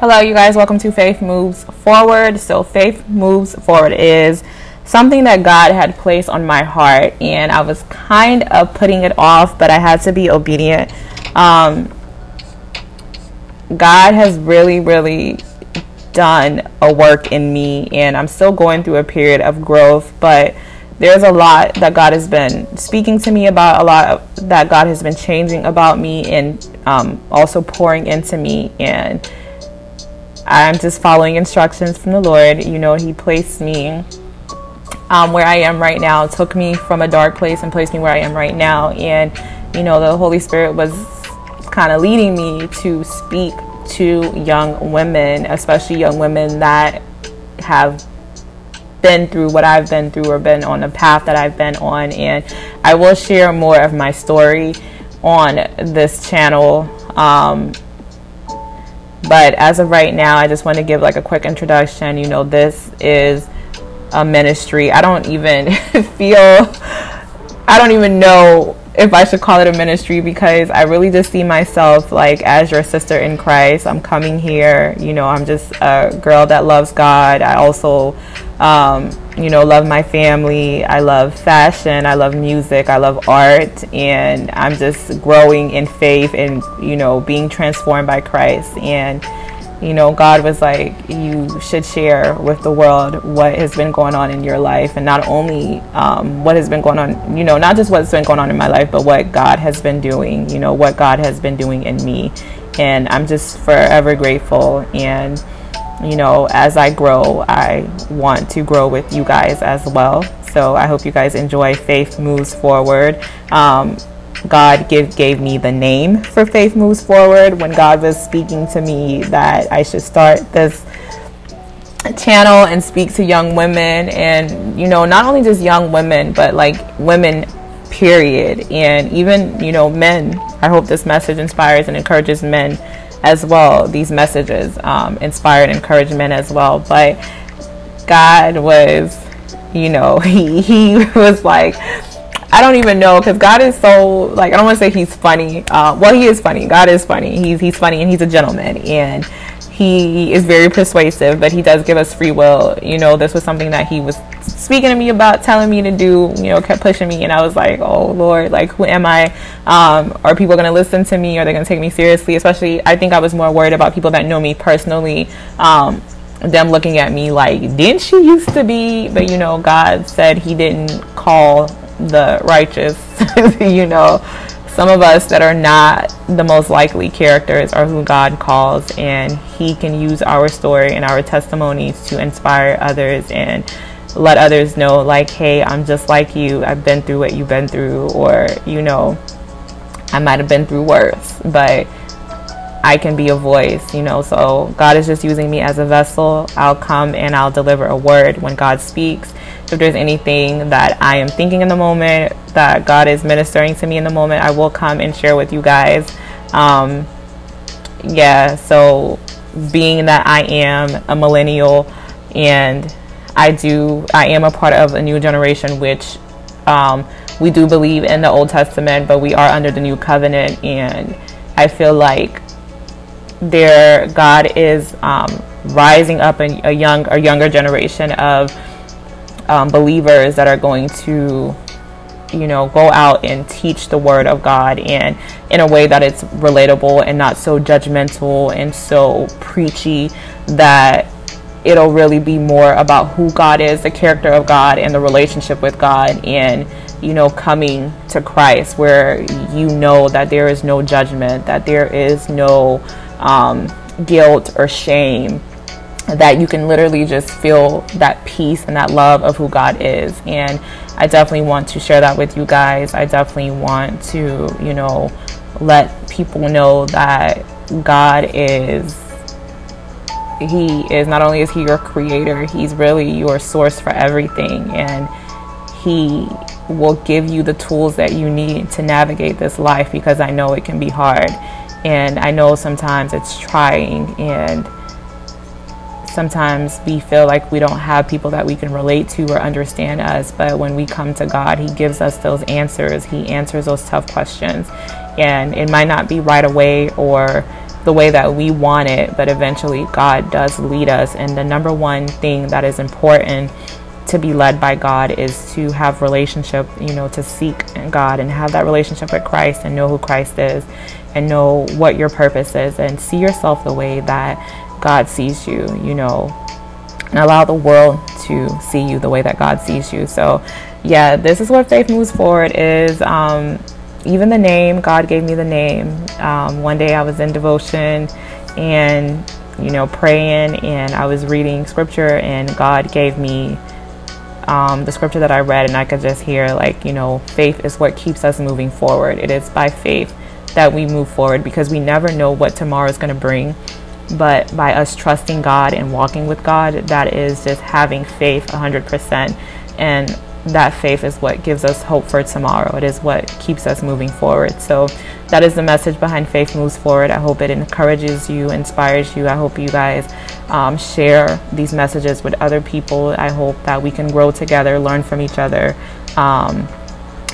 Hello, you guys. Welcome to Faith Moves Forward. So, Faith Moves Forward is something that God had placed on my heart, and I was kind of putting it off, but I had to be obedient. Um, God has really, really done a work in me, and I'm still going through a period of growth, but there's a lot that God has been speaking to me about, a lot that God has been changing about me, and um, also pouring into me. And I'm just following instructions from the Lord. You know, He placed me um, where I am right now, took me from a dark place and placed me where I am right now. And, you know, the Holy Spirit was kind of leading me to speak to young women, especially young women that have been through what I've been through or been on the path that I've been on. And I will share more of my story on this channel. Um, but as of right now, I just want to give like a quick introduction. You know, this is a ministry. I don't even feel, I don't even know if I should call it a ministry because I really just see myself like as your sister in Christ. I'm coming here, you know, I'm just a girl that loves God. I also, um, you know, love my family. I love fashion. I love music. I love art. And I'm just growing in faith and, you know, being transformed by Christ. And, you know, God was like, you should share with the world what has been going on in your life, and not only um, what has been going on, you know, not just what's been going on in my life, but what God has been doing, you know, what God has been doing in me. And I'm just forever grateful. And, you know, as I grow, I want to grow with you guys as well. So I hope you guys enjoy Faith Moves Forward. Um, God give, gave me the name for Faith Moves Forward when God was speaking to me that I should start this channel and speak to young women and you know not only just young women but like women period and even you know men i hope this message inspires and encourages men as well these messages um, inspire and encourage men as well but god was you know he, he was like I don't even know because God is so like I don't want to say he's funny. Uh, well, he is funny. God is funny. He's he's funny and he's a gentleman and he is very persuasive. But he does give us free will. You know, this was something that he was speaking to me about, telling me to do. You know, kept pushing me, and I was like, oh Lord, like who am I? Um, are people going to listen to me? Are they going to take me seriously? Especially, I think I was more worried about people that know me personally. Um, them looking at me like, didn't she used to be? But you know, God said He didn't call the righteous, you know, some of us that are not the most likely characters are who God calls, and He can use our story and our testimonies to inspire others and let others know, like, hey, I'm just like you. I've been through what you've been through, or, you know, I might have been through worse, but I can be a voice, you know. So God is just using me as a vessel. I'll come and I'll deliver a word when God speaks if there's anything that I am thinking in the moment that God is ministering to me in the moment, I will come and share with you guys. Um, yeah, so being that I am a millennial and I do, I am a part of a new generation, which um, we do believe in the Old Testament, but we are under the new covenant, and I feel like there God is um, rising up a, a young, a younger generation of um, believers that are going to you know go out and teach the word of god and in a way that it's relatable and not so judgmental and so preachy that it'll really be more about who god is the character of god and the relationship with god and you know coming to christ where you know that there is no judgment that there is no um, guilt or shame that you can literally just feel that peace and that love of who God is. And I definitely want to share that with you guys. I definitely want to, you know, let people know that God is he is not only is he your creator, he's really your source for everything and he will give you the tools that you need to navigate this life because I know it can be hard and I know sometimes it's trying and sometimes we feel like we don't have people that we can relate to or understand us. But when we come to God, He gives us those answers. He answers those tough questions. And it might not be right away or the way that we want it, but eventually God does lead us. And the number one thing that is important to be led by God is to have relationship, you know, to seek God and have that relationship with Christ and know who Christ is and know what your purpose is and see yourself the way that God sees you, you know, and allow the world to see you the way that God sees you. So, yeah, this is what faith moves forward is. Um, even the name, God gave me the name. Um, one day I was in devotion and, you know, praying, and I was reading scripture, and God gave me um, the scripture that I read, and I could just hear, like, you know, faith is what keeps us moving forward. It is by faith that we move forward because we never know what tomorrow is going to bring. But by us trusting God and walking with God, that is just having faith 100%. And that faith is what gives us hope for tomorrow. It is what keeps us moving forward. So that is the message behind Faith Moves Forward. I hope it encourages you, inspires you. I hope you guys um, share these messages with other people. I hope that we can grow together, learn from each other. Um,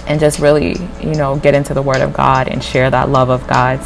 and just really, you know, get into the Word of God and share that love of God.